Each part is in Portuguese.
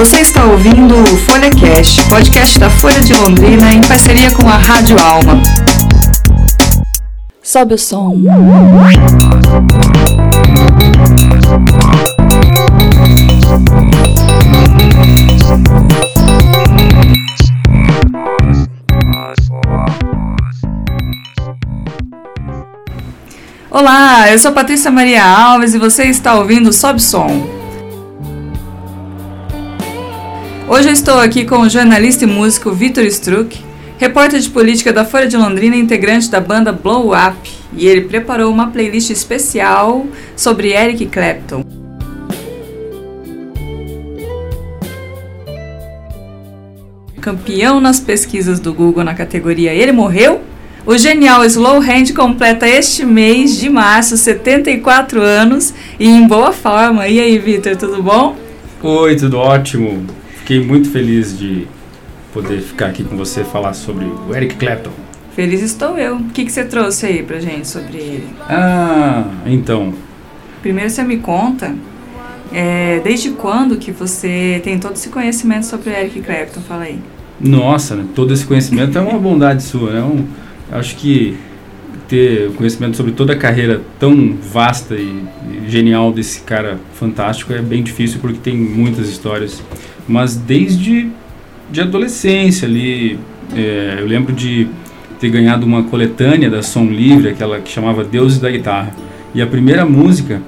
Você está ouvindo o Folha Cast, podcast da Folha de Londrina em parceria com a Rádio Alma. Sobe o som. Olá, eu sou Patrícia Maria Alves e você está ouvindo Sobe Som. Hoje eu estou aqui com o jornalista e músico Vitor Struck, repórter de política da Folha de Londrina e integrante da banda Blow Up, e ele preparou uma playlist especial sobre Eric Clapton. Campeão nas pesquisas do Google na categoria Ele Morreu? O genial Slow Hand completa este mês de março 74 anos e em boa forma. E aí, Vitor, tudo bom? Oi, tudo ótimo fiquei muito feliz de poder ficar aqui com você falar sobre o Eric Clapton. Feliz estou eu. O que, que você trouxe aí pra gente sobre ele? Ah, então. Primeiro você me conta, é, desde quando que você tem todo esse conhecimento sobre Eric Clapton? Fala aí. Nossa, né? todo esse conhecimento é uma bondade sua, né? Um, acho que ter conhecimento sobre toda a carreira tão vasta e, e genial desse cara fantástico é bem difícil porque tem muitas histórias mas desde de adolescência ali, é, eu lembro de ter ganhado uma coletânea da Som Livre, aquela que chamava Deuses da Guitarra. E a primeira música,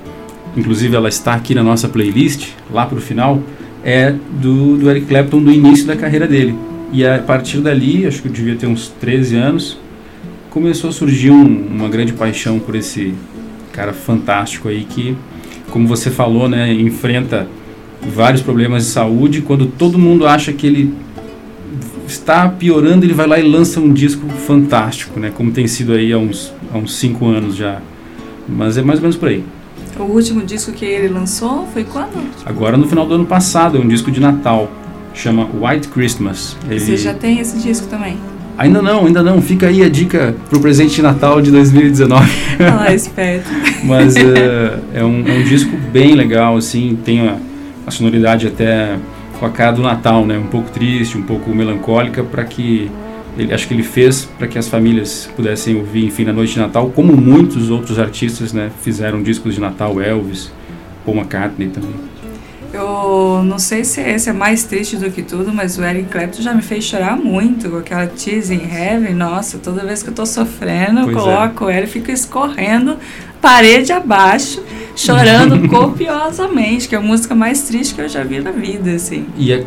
inclusive ela está aqui na nossa playlist, lá para o final, é do, do Eric Clapton do início da carreira dele. E a partir dali, acho que eu devia ter uns 13 anos, começou a surgir um, uma grande paixão por esse cara fantástico aí que, como você falou, né, enfrenta vários problemas de saúde. Quando todo mundo acha que ele está piorando, ele vai lá e lança um disco fantástico, né? Como tem sido aí há uns, há uns cinco anos já. Mas é mais ou menos por aí. O último disco que ele lançou foi quando? Agora no final do ano passado, é um disco de Natal. Chama White Christmas. Ele... Você já tem esse disco também? Ainda não, ainda não. Fica aí a dica pro presente de Natal de 2019. Ah, esperto. Mas uh, é, um, é um disco bem legal, assim. Tem a sonoridade até com a cara do Natal, né? Um pouco triste, um pouco melancólica, para que ele acho que ele fez para que as famílias pudessem ouvir, enfim, na noite de Natal, como muitos outros artistas, né, fizeram discos de Natal, Elvis, Paul McCartney também. Eu não sei se esse é mais triste do que tudo, mas o Eric Clapton já me fez chorar muito com aquela Tease in Heaven. Nossa, toda vez que eu tô sofrendo, pois eu é. coloco é. ele, fica escorrendo parede abaixo, chorando copiosamente, que é a música mais triste que eu já vi na vida, assim. E é,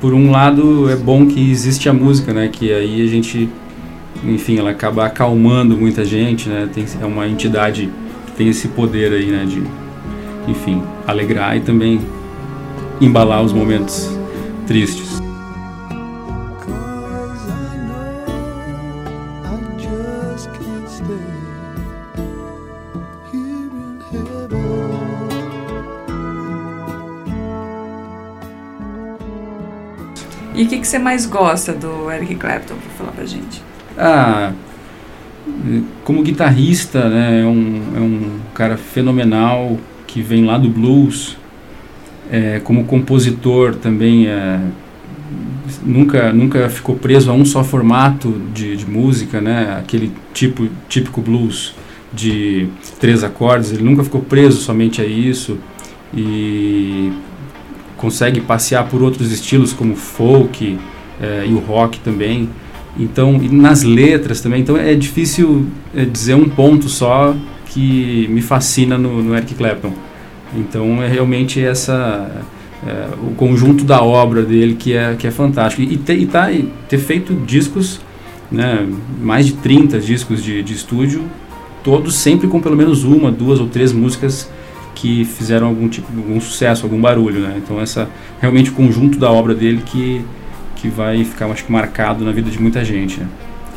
por um lado é bom que existe a música, né, que aí a gente, enfim, ela acaba acalmando muita gente, né, tem, é uma entidade que tem esse poder aí, né, de, enfim, alegrar e também embalar os momentos tristes. O que, que você mais gosta do Eric Clapton, para falar pra gente? Ah, como guitarrista, né, é um, é um cara fenomenal que vem lá do blues. É, como compositor também é, nunca nunca ficou preso a um só formato de, de música, né? Aquele tipo típico blues de três acordes. Ele nunca ficou preso somente a isso e consegue passear por outros estilos como folk é, e o rock também. Então, e nas letras também. Então é difícil é, dizer um ponto só que me fascina no, no Eric Clapton. Então é realmente essa é, o conjunto da obra dele que é que é fantástico e, te, e tá e ter feito discos, né, mais de 30 discos de, de estúdio, todos sempre com pelo menos uma, duas ou três músicas que fizeram algum tipo algum sucesso, algum barulho, né? Então essa realmente o conjunto da obra dele que que vai ficar acho que marcado na vida de muita gente. Né?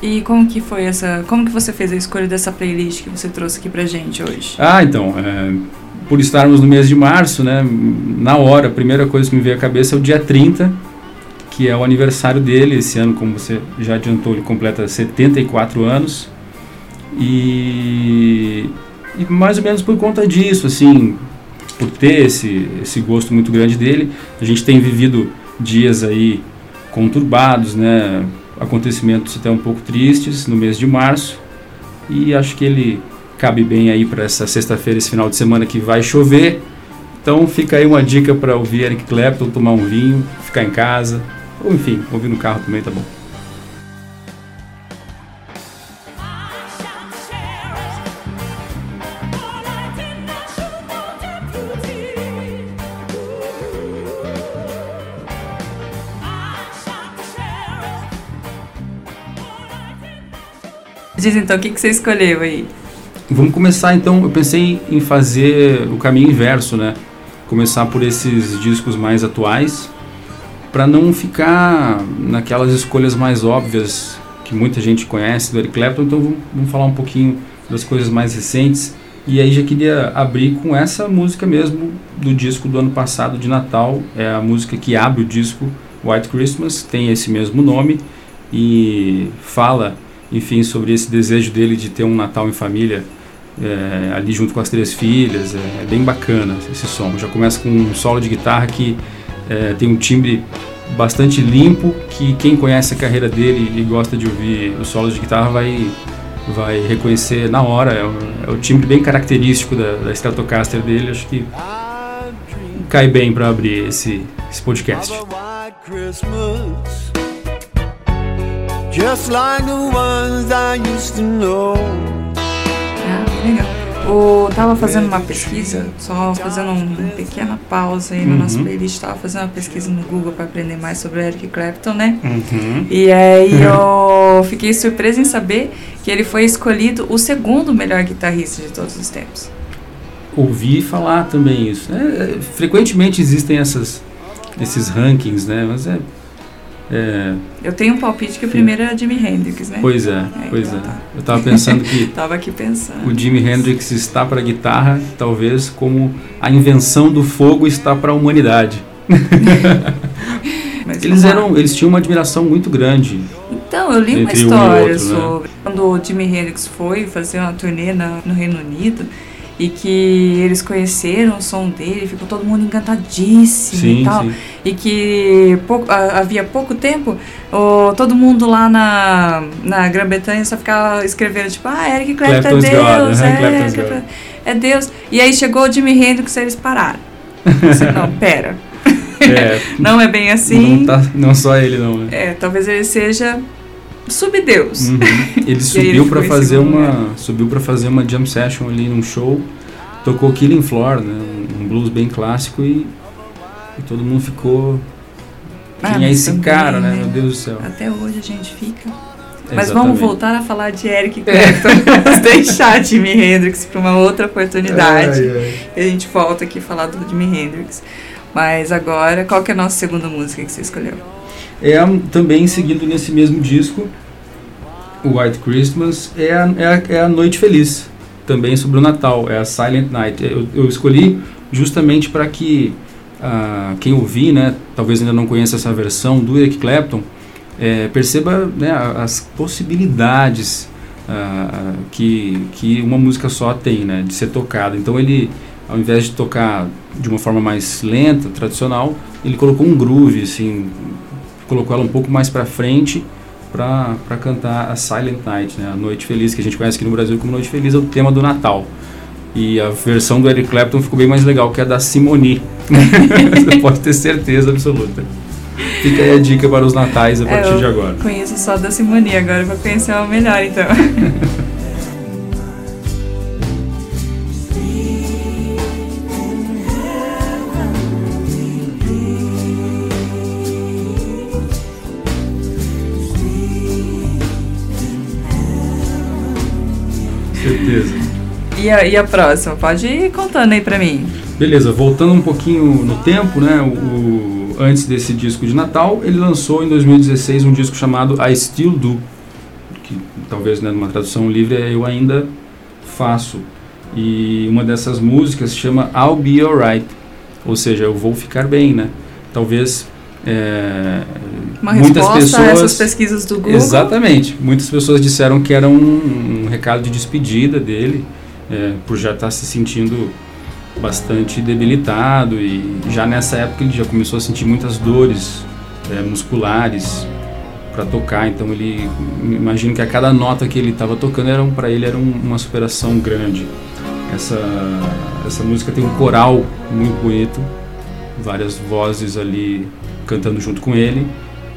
E como que foi essa, como que você fez a escolha dessa playlist que você trouxe aqui pra gente hoje? Ah, então, é, por estarmos no mês de março, né, na hora, a primeira coisa que me veio à cabeça é o dia 30, que é o aniversário dele, esse ano, como você já adiantou, ele completa 74 anos. E e mais ou menos por conta disso, assim, por ter esse, esse gosto muito grande dele. A gente tem vivido dias aí conturbados, né? Acontecimentos até um pouco tristes no mês de março. E acho que ele cabe bem aí para essa sexta-feira, esse final de semana que vai chover. Então fica aí uma dica para ouvir Eric Clapton, tomar um vinho, ficar em casa, ou enfim, ouvir no carro também tá bom. Diz então, o que, que você escolheu aí? Vamos começar então, eu pensei em fazer o caminho inverso, né? Começar por esses discos mais atuais, para não ficar naquelas escolhas mais óbvias que muita gente conhece do Eric Clapton, então vamos, vamos falar um pouquinho das coisas mais recentes. E aí já queria abrir com essa música mesmo do disco do ano passado de Natal, é a música que abre o disco White Christmas, tem esse mesmo nome e fala enfim, sobre esse desejo dele de ter um Natal em família é, ali junto com as três filhas. É, é, bem bacana esse som. Já começa com um solo de guitarra que é, tem um timbre bastante limpo, que quem conhece a carreira dele e gosta de ouvir os solos de guitarra vai vai reconhecer na hora. É o, é o timbre bem característico da, da Stratocaster dele. Acho que cai bem para abrir esse, esse podcast. Just like the ones I used to know. Ah, legal. O, tava fazendo uma pesquisa, só fazendo uma pequena pausa aí no uhum. nosso playlist, tava fazendo uma pesquisa no Google para aprender mais sobre o Eric Clapton, né? Uhum. E aí eu fiquei surpresa em saber que ele foi escolhido o segundo melhor guitarrista de todos os tempos. Ouvi falar também isso. É, frequentemente existem essas, esses rankings, né? Mas é é, eu tenho um palpite que o primeiro era Jimi Hendrix, né? Pois é, é pois então é. Tá. Eu estava pensando que. tava aqui pensando. O Jimi Hendrix está para a guitarra, talvez como a invenção do fogo está para a humanidade. eles eram, eles tinham uma admiração muito grande. Então, eu li uma história um outro, né? sobre né? quando o Jimi Hendrix foi fazer uma turnê na, no Reino Unido e que eles conheceram o som dele, ficou todo mundo encantadíssimo sim, e tal. Sim. E que pouco, havia pouco tempo, o, todo mundo lá na, na Grã-Bretanha só ficava escrevendo, tipo, ah, Eric Clapton é Deus, God, é, é Deus. E aí chegou o Jimi Hendrix e eles pararam. Disse, não, pera. É, não é bem assim. Não, tá, não só ele, não. Né? É, talvez ele seja subdeus. Uhum. Ele subiu para fazer uma subiu para fazer uma jam session ali num show, tocou Killing Floor, né, um blues bem clássico e, e todo mundo ficou ah, quem é esse também, cara, né? Meu Deus do céu. Até hoje a gente fica. Mas Exatamente. vamos voltar a falar de Eric Clapton. vamos deixar Jimi Hendrix para uma outra oportunidade. Ai, ai. E a gente volta aqui a falar do Jimi Hendrix. Mas agora, qual que é a nossa segunda música que você escolheu? É também seguindo nesse mesmo disco, o White Christmas, é a, é a, é a Noite Feliz, também sobre o Natal, é a Silent Night. Eu, eu escolhi justamente para que uh, quem ouvir, né, talvez ainda não conheça essa versão do Eric Clapton, é, perceba né, as possibilidades uh, que, que uma música só tem né, de ser tocada. Então ele, ao invés de tocar de uma forma mais lenta, tradicional, ele colocou um groove, assim, colocou ela um pouco mais para frente para cantar a Silent Night, né, a Noite Feliz, que a gente conhece aqui no Brasil como Noite Feliz, é o tema do Natal. E a versão do Eric Clapton ficou bem mais legal, que é a da Simone. Você pode ter certeza absoluta. Fica aí a dica para os natais a é, partir de agora. Conheço só da Simone, agora vou conhecer uma melhor então. E a, e a próxima? Pode ir contando aí pra mim. Beleza, voltando um pouquinho no tempo, né? O, o, antes desse disco de Natal, ele lançou em 2016 um disco chamado I Still Do, que talvez né, numa tradução livre é Eu Ainda Faço. E uma dessas músicas chama I'll Be Alright, ou seja, eu vou ficar bem, né? Talvez é, Uma muitas pessoas, a essas pesquisas do Google. Exatamente. Muitas pessoas disseram que era um, um recado de despedida dele, é, por já estar se sentindo bastante debilitado e já nessa época ele já começou a sentir muitas dores é, musculares para tocar, então ele imagino que a cada nota que ele estava tocando era para ele era um, uma superação grande. Essa essa música tem um coral muito bonito, várias vozes ali cantando junto com ele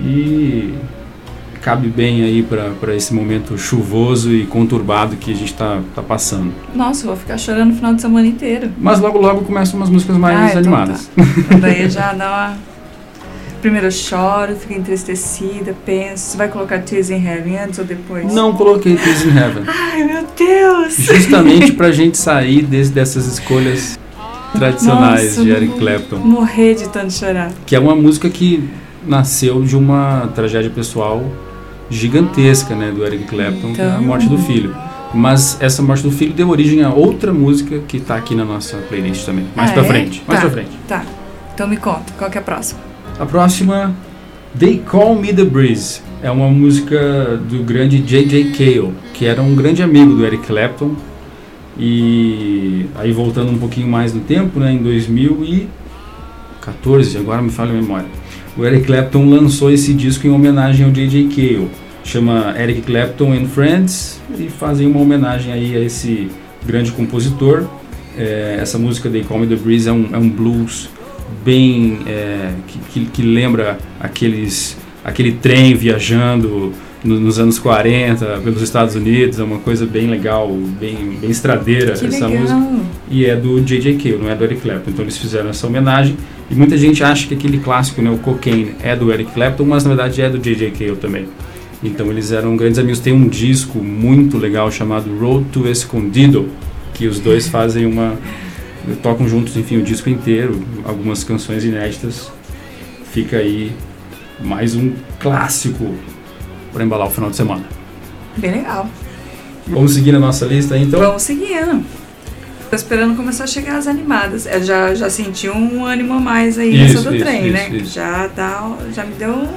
e cabe bem aí para esse momento chuvoso e conturbado que a gente está tá passando. Nossa, eu vou ficar chorando o final de semana inteiro. Mas logo logo começam umas músicas mais ah, então animadas. Tá. Então daí já dá uma... Primeiro eu choro, fico entristecida, penso, você vai colocar Tears in Heaven antes ou depois? Não coloquei Tears in Heaven. Ai, meu Deus! Justamente pra gente sair desse, dessas escolhas tradicionais Nossa, de Eric Clapton. Morrer de tanto chorar. Que é uma música que nasceu de uma tragédia pessoal gigantesca, né, do Eric Clapton, então... a morte do filho. Mas essa morte do filho deu origem a outra música que está aqui na nossa playlist também. Mais ah, pra é? frente. Mais tá, pra frente. Tá. Então me conta, qual que é a próxima? A próxima, They Call Me The Breeze. É uma música do grande J.J. Cale, que era um grande amigo do Eric Clapton. E aí voltando um pouquinho mais no tempo, né, em 2014, agora me falha a memória o Eric Clapton lançou esse disco em homenagem ao J.J. Cale. Chama Eric Clapton and Friends e fazem uma homenagem aí a esse grande compositor. É, essa música They Call Me The Breeze é um, é um blues bem é, que, que, que, lembra aqueles aquele trem viajando no, nos anos 40 pelos Estados Unidos, é uma coisa bem legal, bem, bem estradeira que essa legal. música. E é do J.J. Cale, não é do Eric Clapton. Então eles fizeram essa homenagem e muita gente acha que aquele clássico, né, o Cocaine, é do Eric Clapton, mas na verdade é do J.J. Cale também. Então eles eram grandes amigos. Tem um disco muito legal chamado Road to Escondido, que os dois fazem uma. tocam juntos, enfim, o disco inteiro, algumas canções inéditas. Fica aí mais um clássico para embalar o final de semana. Bem legal. Vamos seguir na nossa lista então? Vamos seguindo. Tô esperando começar a chegar as animadas. Eu já, já senti um ânimo a mais aí isso, nessa do isso, trem, isso, né? Isso. Já, dá, já me deu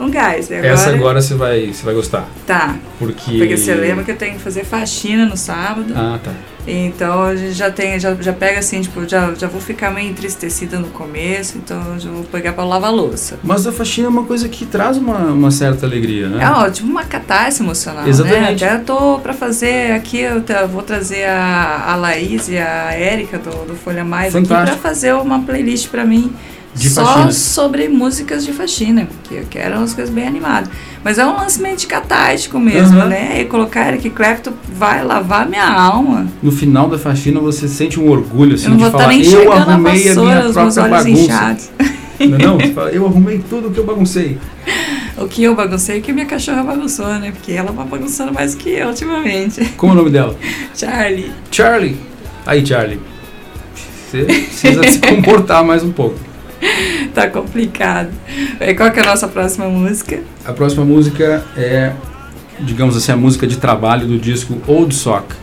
um, gás. Agora... Essa agora você vai, você vai gostar. Tá. Porque... Porque você lembra que eu tenho que fazer faxina no sábado. Ah, tá. Então a gente já tem, já, já pega assim, tipo, já, já vou ficar meio entristecida no começo, então já vou pegar pra lavar louça. Mas a faxina é uma coisa que traz uma, uma certa alegria, né? É ótimo, uma catarse emocional. Né? Exatamente. Né? Até eu tô pra fazer aqui, eu vou trazer a, a Laís e a Érica do, do Folha Mais Fantástico. aqui pra fazer uma playlist pra mim de só faxina. sobre músicas de faxina, porque eu quero umas coisas bem animadas. Mas é um lance meio de catártico mesmo, uhum. né? E colocar Eric Clapton vai lavar minha alma. No final da faxina você sente um orgulho assim eu não de vou falar, nem eu arrumei a, vassoura, a minha própria bagunça. Inchados. Não, não, você fala, eu arrumei tudo que eu baguncei. O que eu baguncei é que minha cachorra bagunçou, né? Porque ela tá bagunçando mais que eu ultimamente. Como é o nome dela? Charlie. Charlie. Aí, Charlie. Você precisa se comportar mais um pouco. tá complicado. E qual que é a nossa próxima música? A próxima música é, digamos assim, a música de trabalho do disco Old Sock.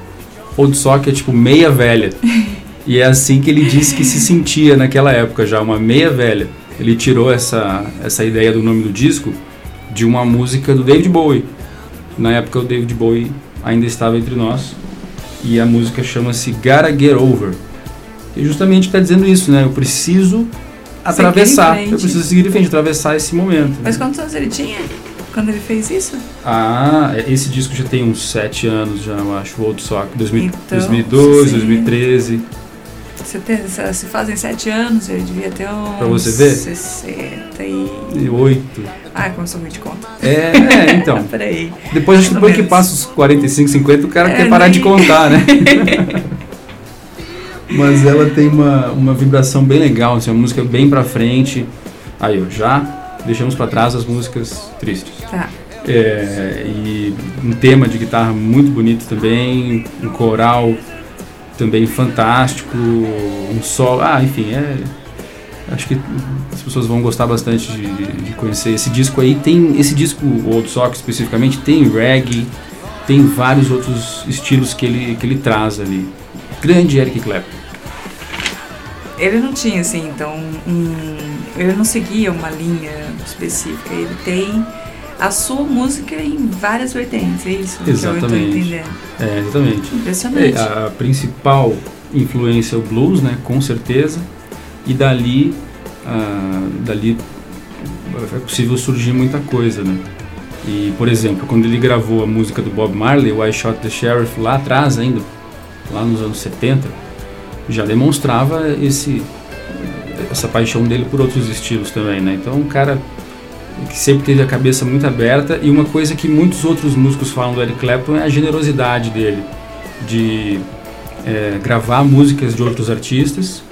Old Sock é tipo meia velha. e é assim que ele disse que se sentia naquela época já, uma meia velha. Ele tirou essa, essa ideia do nome do disco de uma música do David Bowie. Na época o David Bowie ainda estava entre nós. E a música chama-se Gotta Get Over. E justamente está dizendo isso, né? Eu preciso atravessar. Eu preciso seguir em frente, atravessar esse momento. Mas quantos anos ele tinha quando ele fez isso? Ah, esse disco já tem uns 7 anos, já eu acho. O Old Sock, 2000, então, 2012, 2013. Você tem, se fazem 7 anos, ele devia ter uns. Pra você ver? 68. Ah, começou muito de conta. É, é então. Peraí. Depois, depois que passa os 45, 50, o cara é, quer parar nem... de contar, né? Mas ela tem uma, uma vibração bem legal, assim, uma música bem pra frente. Aí, ó, já deixamos para trás as músicas tristes. Tá. É, e um tema de guitarra muito bonito também, um coral também fantástico, um solo. Ah, enfim, é. Acho que as pessoas vão gostar bastante de, de conhecer esse disco aí. Tem esse disco, o Old Sock especificamente, tem reggae, tem vários outros estilos que ele, que ele traz ali. Grande Eric Clapton ele não tinha assim, então, um, ele não seguia uma linha específica. Ele tem a sua música em várias vertentes, é isso exatamente. que eu estou entendendo. É, exatamente. Impressionante. É, a principal influência o blues, né, com certeza, e dali, ah, dali é possível surgir muita coisa, né. E, por exemplo, quando ele gravou a música do Bob Marley, I Shot the Sheriff, lá atrás ainda, lá nos anos 70, já demonstrava esse essa paixão dele por outros estilos também, né? Então, um cara que sempre teve a cabeça muito aberta e uma coisa que muitos outros músicos falam do Eric Clapton é a generosidade dele de é, gravar músicas de outros artistas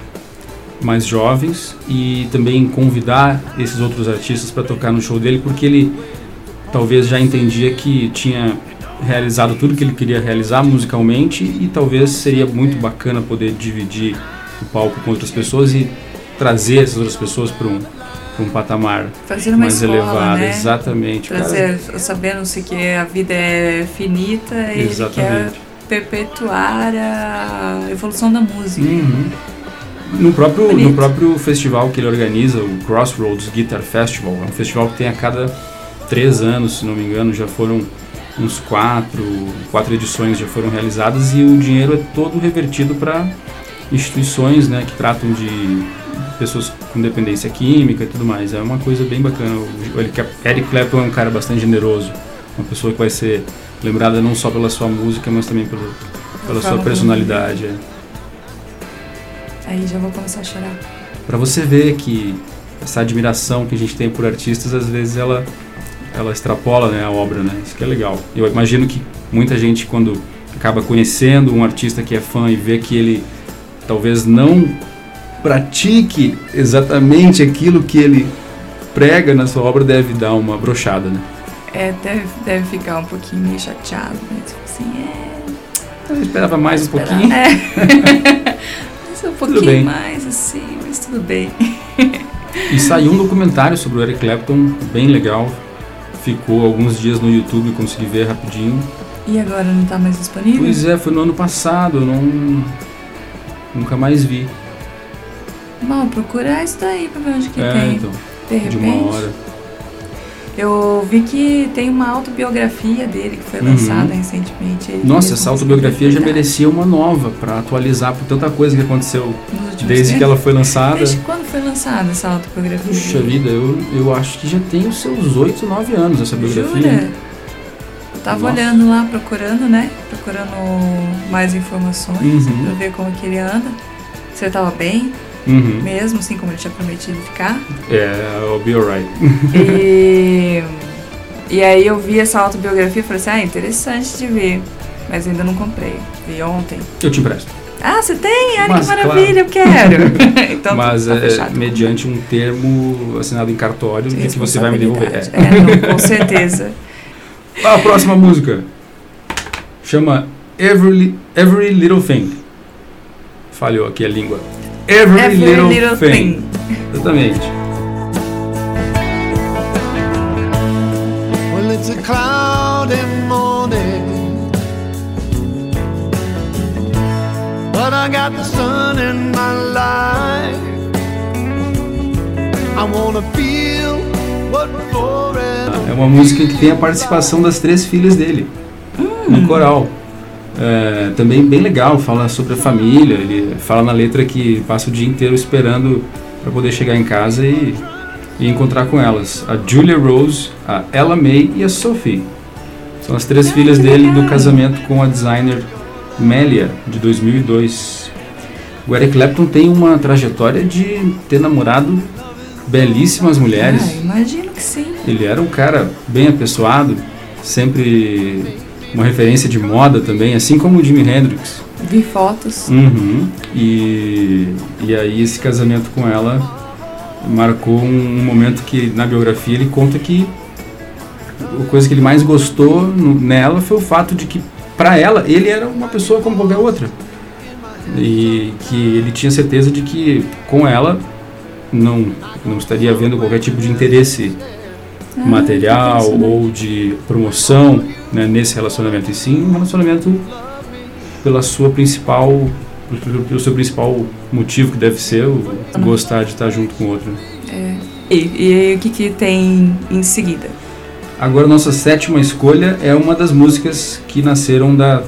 mais jovens e também convidar esses outros artistas para tocar no show dele porque ele talvez já entendia que tinha realizado tudo que ele queria realizar musicalmente e talvez seria muito bacana poder dividir o palco com outras pessoas e trazer essas outras pessoas para um um patamar mais escola, elevado, né? exatamente. Trazer, sabendo-se que a vida é finita, ele quer perpetuar a evolução da música. Uhum. No próprio, no próprio festival que ele organiza, o Crossroads Guitar Festival, é um festival que tem a cada três anos, se não me engano, já foram uns quatro, quatro edições já foram realizadas e o dinheiro é todo revertido para instituições né, que tratam de pessoas com dependência química e tudo mais. É uma coisa bem bacana. O Eric Clapton é um cara bastante generoso, uma pessoa que vai ser lembrada não só pela sua música, mas também pelo, pela sua personalidade. É. Aí já vou começar a chorar. Para você ver que essa admiração que a gente tem por artistas, às vezes ela ela extrapola né, a obra, né? Isso que é legal. Eu imagino que muita gente quando acaba conhecendo um artista que é fã e vê que ele talvez não pratique exatamente aquilo que ele prega na sua obra deve dar uma brochada, né? É, deve, deve ficar um pouquinho meio chateado, né? Tipo assim, é... Eu esperava mais um pouquinho. É. mas um pouquinho mais, assim, mas tudo bem. e saiu um documentário sobre o Eric Clapton, bem legal. Ficou alguns dias no YouTube, consegui ver rapidinho. E agora não está mais disponível? Pois é, foi no ano passado, eu não... Nunca mais vi. Bom, procurar isso daí pra ver onde que é, tem. Então, de repente. De uma hora. Eu vi que tem uma autobiografia dele que foi uhum. lançada recentemente. Nossa, essa autobiografia já merecia uma nova para atualizar por tanta coisa que aconteceu desde tempos. que ela foi lançada. Desde quando foi lançada essa autobiografia? Puxa vida, eu, eu acho que já tem os seus 8, 9 anos essa biografia. Jura? Eu tava Nossa. olhando lá, procurando, né? Procurando mais informações uhum. pra ver como que ele anda. Você tava bem? Uhum. Mesmo, assim como ele tinha prometido ficar. É, yeah, I'll be alright. e, e aí eu vi essa autobiografia e falei assim, ah, interessante de ver. Mas ainda não comprei. Vi ontem. Eu te empresto. Ah, você tem? Ah, que maravilha, claro. eu quero. então, Mas tá é, mediante um termo assinado em cartório de que você vai me devolver. É, é não, com certeza. a próxima música chama Every, Every Little Thing. Falhou aqui a língua. Every, Every little, little, thing. thing. Exatamente. Well, it's a cloudy morning. But I got the sun in my life. I wanna feel what forever. É uma música que tem a participação das três filhas dele hum. no coral. É, também bem legal, fala sobre a família, ele fala na letra que passa o dia inteiro esperando para poder chegar em casa e, e, encontrar com elas. A Julia Rose, a Ella May e a Sophie. São as três filhas dele do casamento com a designer Melia, de 2002. O Eric Clapton tem uma trajetória de ter namorado belíssimas mulheres. Ah, imagino que sim. Ele era um cara bem apessoado, sempre uma referência de moda também, assim como o Jimi Hendrix. Vi fotos. Uhum. E, e aí esse casamento com ela marcou um, um, momento que na biografia ele conta que a coisa que ele mais gostou no, nela foi o fato de que para ela ele era uma pessoa como qualquer outra e que ele tinha certeza de que com ela não não estaria havendo qualquer tipo de interesse material ou de promoção né, nesse relacionamento, e sim um relacionamento pela sua principal pelo seu principal motivo que deve ser o gostar de estar junto com o outro. É. E, e, o que, que tem em seguida? Agora nossa sétima escolha é uma das músicas que nasceram da,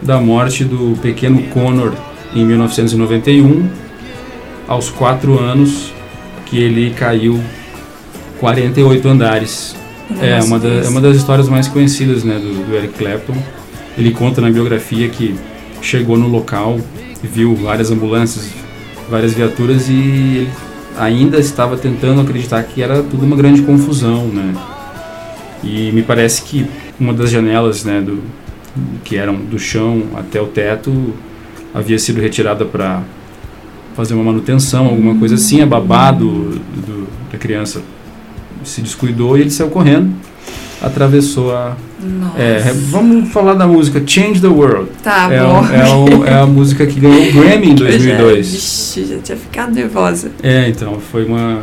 da morte do pequeno Conor em 1991, aos quatro anos, que ele caiu 48 andares. É uma, da, é uma das histórias mais conhecidas né, do, do Eric Clapton. Ele conta na biografia que chegou no local viu várias ambulâncias, várias viaturas e ele ainda estava tentando acreditar que era tudo uma grande confusão, né? E me parece que uma das janelas, né, do, que eram do chão até o teto, havia sido retirada para fazer uma manutenção, alguma coisa assim. A babá do, do, da criança se descuidou e ele saiu correndo, atravessou a. É, vamos falar da música Change the World. Tá é bom. O, é, o, é, a música que ganhou o Grammy em 2002. Já, vixi, já tinha ficado nervosa. É, então, foi uma,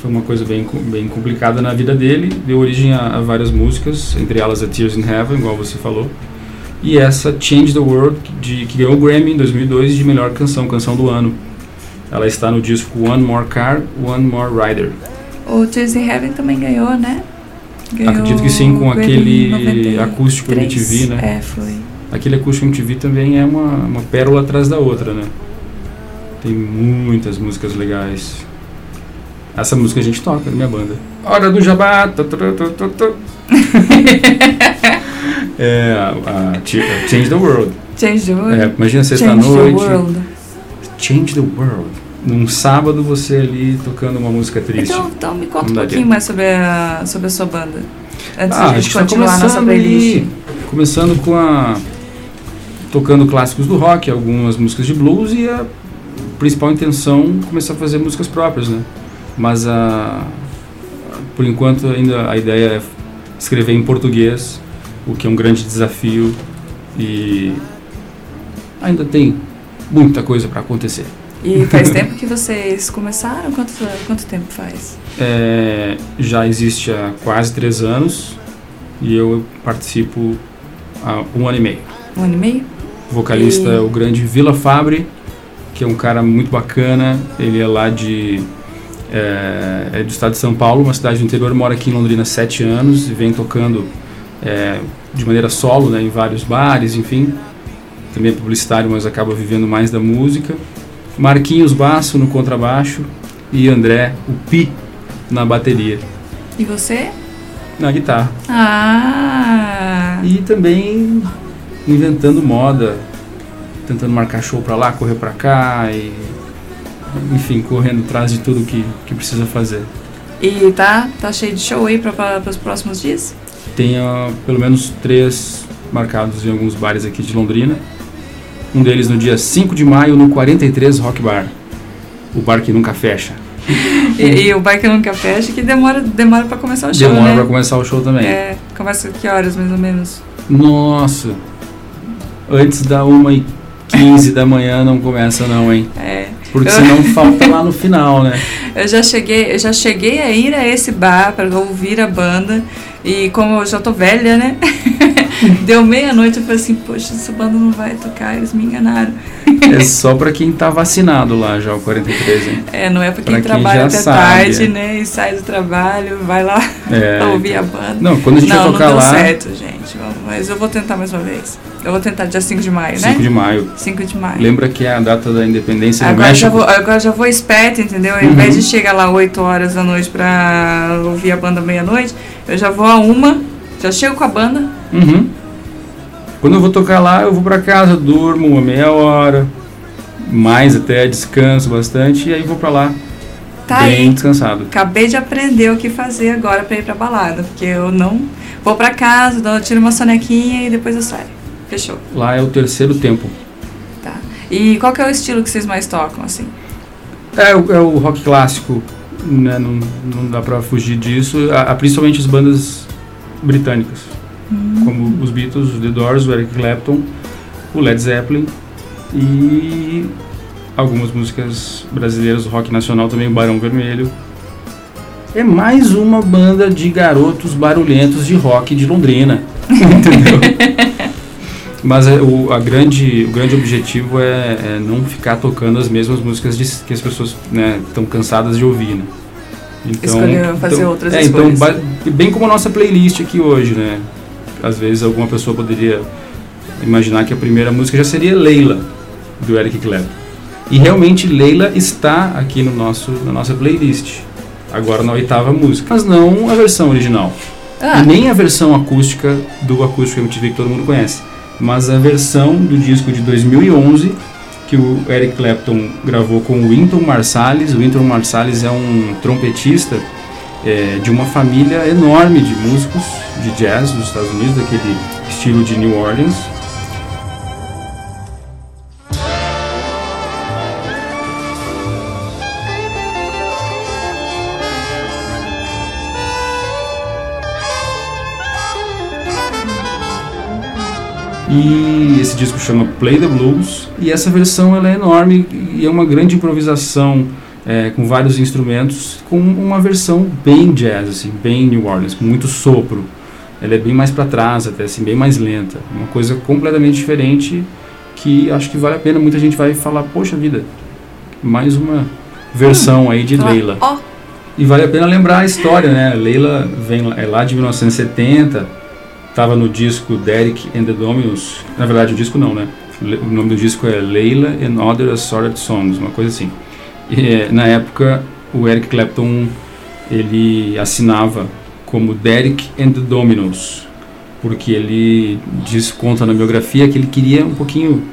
foi uma coisa bem, bem complicada na vida dele. Deu origem a, a várias músicas, entre elas a Tears in Heaven, igual você falou. E essa Change the World, de, que ganhou o Grammy em 2002 de melhor canção, canção do ano. Ela está no disco One More Car, One More Rider. O Tears in Heaven também ganhou, né? Ganhou Acredito que sim, com aquele 93. acústico MTV, né? É, foi. Aquele acústico MTV também é uma, uma pérola atrás da outra, né? Tem muitas músicas legais. Essa música a gente toca na minha banda. Hora do Jabá! é a, a, Change the World. Change the World. É, imagina sexta-noite. Change the World. Num sábado você ali tocando uma música triste. Então, então me conta um pouquinho mais sobre a, sobre a sua banda. Antes ah, a gente, a gente continuar tá nossa playlist. Ali, começando com a. tocando clássicos do rock, algumas músicas de blues e a principal intenção começar a fazer músicas próprias, né? Mas a. Por enquanto ainda a ideia é escrever em português, o que é um grande desafio e ainda tem muita coisa para acontecer. E faz tempo que vocês começaram? Quanto, quanto tempo faz? É, já existe há quase três anos e eu participo há um ano e meio. Um ano e meio? O vocalista e... é o grande Vila Fabre, que é um cara muito bacana. Ele é lá de. É, é do estado de São Paulo, uma cidade do interior, mora aqui em Londrina há sete anos e vem tocando é, de maneira solo né, em vários bares, enfim. Também é publicitário, mas acaba vivendo mais da música. Marquinhos Basso no contrabaixo e André, o Pi, na bateria. E você? Na guitarra. Ah! E também inventando moda, tentando marcar show pra lá, correr pra cá e. Enfim, correndo atrás de tudo que, que precisa fazer. E tá, tá cheio de show aí para os próximos dias? Uh, pelo menos três marcados em alguns bares aqui de Londrina. Um deles no dia 5 de maio no 43 Rock Bar. O bar que nunca fecha. e, e, o bar que nunca fecha que demora, demora para começar o show, Demora né? para começar o show também. É, começa que horas mais ou menos? Nossa, antes da 1 e 15 da manhã não começa não, hein? É. Porque senão falta lá no final, né? Eu já cheguei, eu já cheguei a ir a esse bar para ouvir a banda e como eu já tô velha, né? Deu meia-noite, eu falei assim, poxa, essa banda não vai tocar, eles me enganaram. É só pra quem tá vacinado lá já, o 43, hein? É, não é pra quem pra trabalha quem até sabe, tarde, é. né? E sai do trabalho, vai lá é, ouvir então. a banda. Não, quando a gente não, vai tocar não lá... certo. Mas eu vou tentar mais uma vez. Eu vou tentar dia 5 de maio, 5 né? 5 de maio. 5 de maio. Lembra que é a data da independência agora do México? Já vou, agora já vou esperto, entendeu? Ao uhum. invés de chegar lá 8 horas da noite pra ouvir a banda meia-noite, eu já vou a uma, já chego com a banda. Uhum. Quando eu vou tocar lá, eu vou para casa, durmo uma meia hora, mais até, descanso bastante e aí vou para lá. Tá bem aí. descansado. Acabei de aprender o que fazer agora para ir pra balada, porque eu não vou para casa, dou, tiro uma sonequinha e depois eu saio. Fechou. Lá é o terceiro tempo. Tá. E qual que é o estilo que vocês mais tocam, assim? É, o, é o rock clássico, né? Não, não dá pra fugir disso. A, a, principalmente as bandas britânicas como os Beatles, The Doors, o Eric Clapton, o Led Zeppelin e algumas músicas brasileiras do rock nacional também, o Barão Vermelho. É mais uma banda de garotos barulhentos de rock de Londrina, entendeu? Mas é, o, a grande, o grande objetivo é, é, não ficar tocando as mesmas músicas de, que as pessoas estão né, cansadas de ouvir, né? Então, fazer então, outras é, escolhas. Então, bem como a nossa playlist aqui hoje, né? às vezes alguma pessoa poderia imaginar que a primeira música já seria Leila. do Eric Clapton. E realmente Leila está aqui no nosso, na nossa playlist. Agora na oitava música. Mas não a versão original. Ah. E nem a versão acústica do Acústico MTV que todo mundo conhece. Mas a versão do disco de 2011 que o Eric Clapton gravou com o Wynton Marsalis. O Wynton Marsalis é um trompetista é, de uma família enorme de músicos de jazz dos Estados Unidos, daquele estilo de New Orleans. E esse disco chama Play the Blues e essa versão ela é enorme e é uma grande improvisação é, com vários instrumentos, com uma versão bem jazz, assim, bem New Orleans, com muito sopro. Ela é bem mais para trás, até assim, bem mais lenta. Uma coisa completamente diferente que acho que vale a pena. Muita gente vai falar, poxa vida, mais uma versão hum, aí de Leila. Ó. E vale a pena lembrar a história, né? Leila vem é lá de 1970, estava no disco Derek and the Dominos. Na verdade, o disco não, né? O nome do disco é Leila and Other Assorted Songs, uma coisa assim. E, na época, o Eric Clapton ele assinava como Derek and the Dominos, porque ele diz conta na biografia que ele queria um pouquinho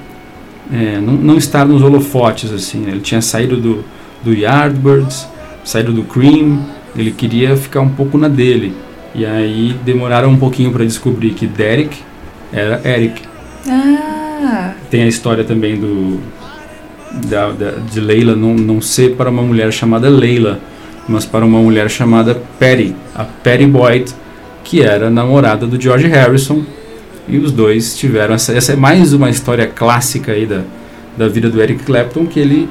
é, não, não, estar nos holofotes assim. Ele tinha saído do, do Yardbirds, saído do Cream, ele queria ficar um pouco na dele. E aí demoraram um pouquinho para descobrir que Derek era Eric. Ah. Tem a história também do da, da, de Leila não, não ser para uma mulher chamada Leila, mas para uma mulher chamada Patty, a Patty Boyd, que era namorada do George Harrison. E os dois tiveram essa, essa é mais uma história clássica aí da, da vida do Eric Clapton, que ele,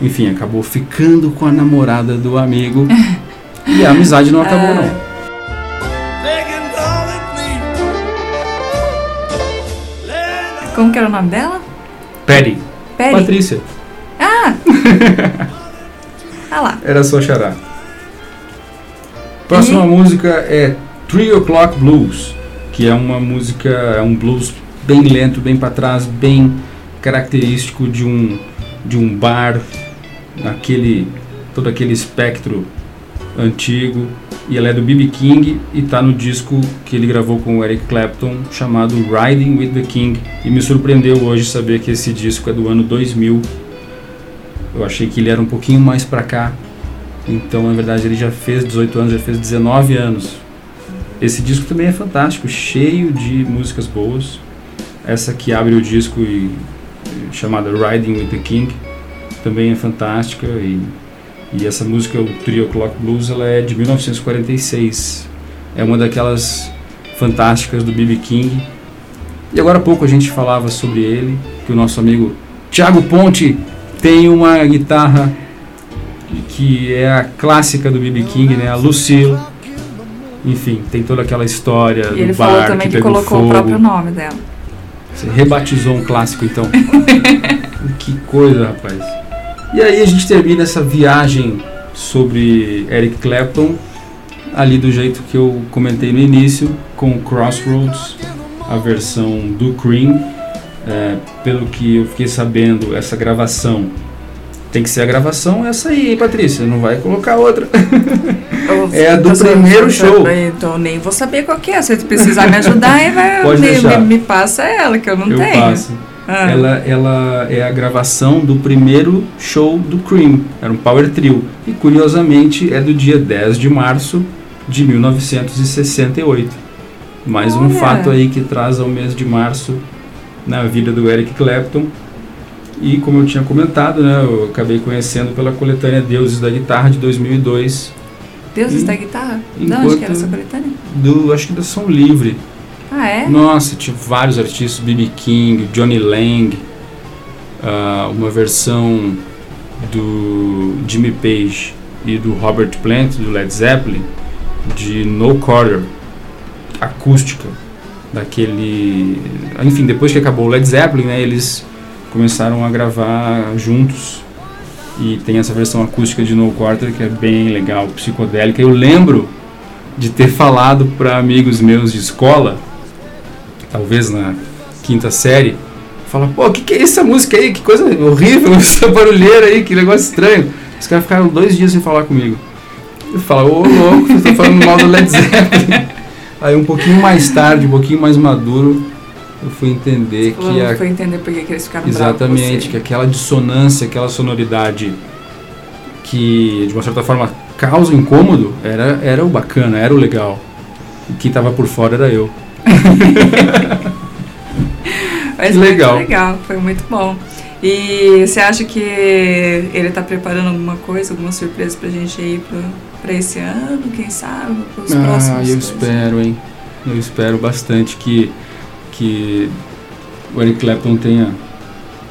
enfim, acabou ficando com a namorada do amigo e a amizade não acabou não. Como que era o nome dela? Patty. Peri. Patrícia. Ah! ah lá. Era só xará. Próxima e? música é Three O'Clock Blues, que é uma música, é um blues bem lento, bem para trás, bem característico de um de um bar, aquele todo aquele espectro antigo e ela é do B.B. King e está no disco que ele gravou com o Eric Clapton chamado Riding with the King e me surpreendeu hoje saber que esse disco é do ano 2000 eu achei que ele era um pouquinho mais para cá. Então na verdade ele já fez 18 anos já fez 19 anos. Esse disco também é fantástico cheio de músicas boas. Essa que abre o disco e, chamada Riding with the King também é fantástica e e essa música, o Trio Clock Blues, ela é de 1946. É uma daquelas fantásticas do B.B. King. E agora há pouco a gente falava sobre ele, que o nosso amigo Tiago Ponte tem uma guitarra que é a clássica do B.B. King, né? A Lucille. Enfim, tem toda aquela história e do ele bar falou também que, que colocou fogo. o próprio nome dela. Você rebatizou um clássico, então. que coisa, rapaz. E aí a gente termina essa viagem sobre Eric Clapton, ali do jeito que eu comentei no início, com Crossroads, a versão do Cream. É, pelo que eu fiquei sabendo, essa gravação tem que ser a gravação essa aí, hein, Patrícia? Não vai colocar outra. é a do primeiro show. Então nem vou saber qual que é. Se precisar me ajudar, vai, me. Me, me, passa ela, que eu não eu tenho. Passo. Ah. Ela, ela é a gravação do primeiro show do Cream, era um power trio. E curiosamente é do dia 10 de março de 1968. Mais Olha. um fato aí que traz ao mês de março na vida do Eric Clapton. E como eu tinha comentado, né, eu acabei conhecendo pela coletânea Deuses da Guitarra de 2002. Deuses e, da Guitarra? De onde que era essa coletânea? Do, acho que da Som Livre. Ah, é? Nossa, tinha vários artistas, B.B. King, Johnny Lang, uh, uma versão do Jimmy Page e do Robert Plant, do Led Zeppelin, de No Quarter, acústica, daquele... Enfim, depois que acabou o Led Zeppelin, né, eles começaram a gravar juntos e tem essa versão acústica de No Quarter que é bem legal, psicodélica. Eu lembro de ter falado para amigos meus de escola talvez na quinta série, fala, pô, o que, que é essa música aí? Que coisa horrível, essa barulheira aí, que negócio estranho. Os caras ficaram dois dias sem falar comigo. Eu falo, ô louco, você tá falando mal do Led Zeppelin. Aí um pouquinho mais tarde, um pouquinho mais maduro, eu fui entender Você que a, foi entender por que eles ficaram exatamente que aquela dissonância, aquela sonoridade que de uma certa forma causa incômodo era era o bacana, era o legal. E quem tava por fora era eu. Mas Que legal. Muito legal, foi muito bom. E você acha que ele tá preparando alguma coisa, alguma surpresa pra gente aí pra, pra esse ano, quem sabe, pros Ah, próximos? eu coisas? espero, hein? Eu espero bastante que, que o Eric Clapton tenha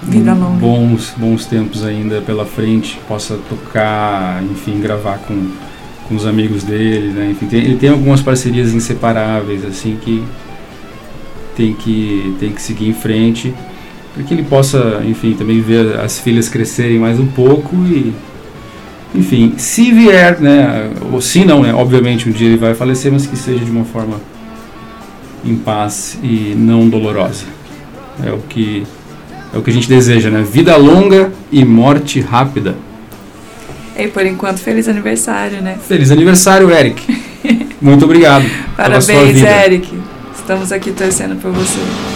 longa. bons, bons tempos ainda pela frente, possa tocar, enfim, gravar com, com os amigos dele, né? Enfim, tem- ele tem algumas parcerias inseparáveis, assim, que tem que, tem que seguir em frente, para que ele possa, enfim, também ver as filhas crescerem mais um pouco e, enfim, se vier, né, ou se não, né, obviamente um dia ele vai falecer, mas que seja de uma forma em paz e não dolorosa. É o que é o que a gente deseja, né? Vida longa e morte rápida. E por enquanto, feliz aniversário, né? Feliz aniversário, Eric. Muito obrigado pela sua Parabéns. Eric. Estamos aqui torcendo por você.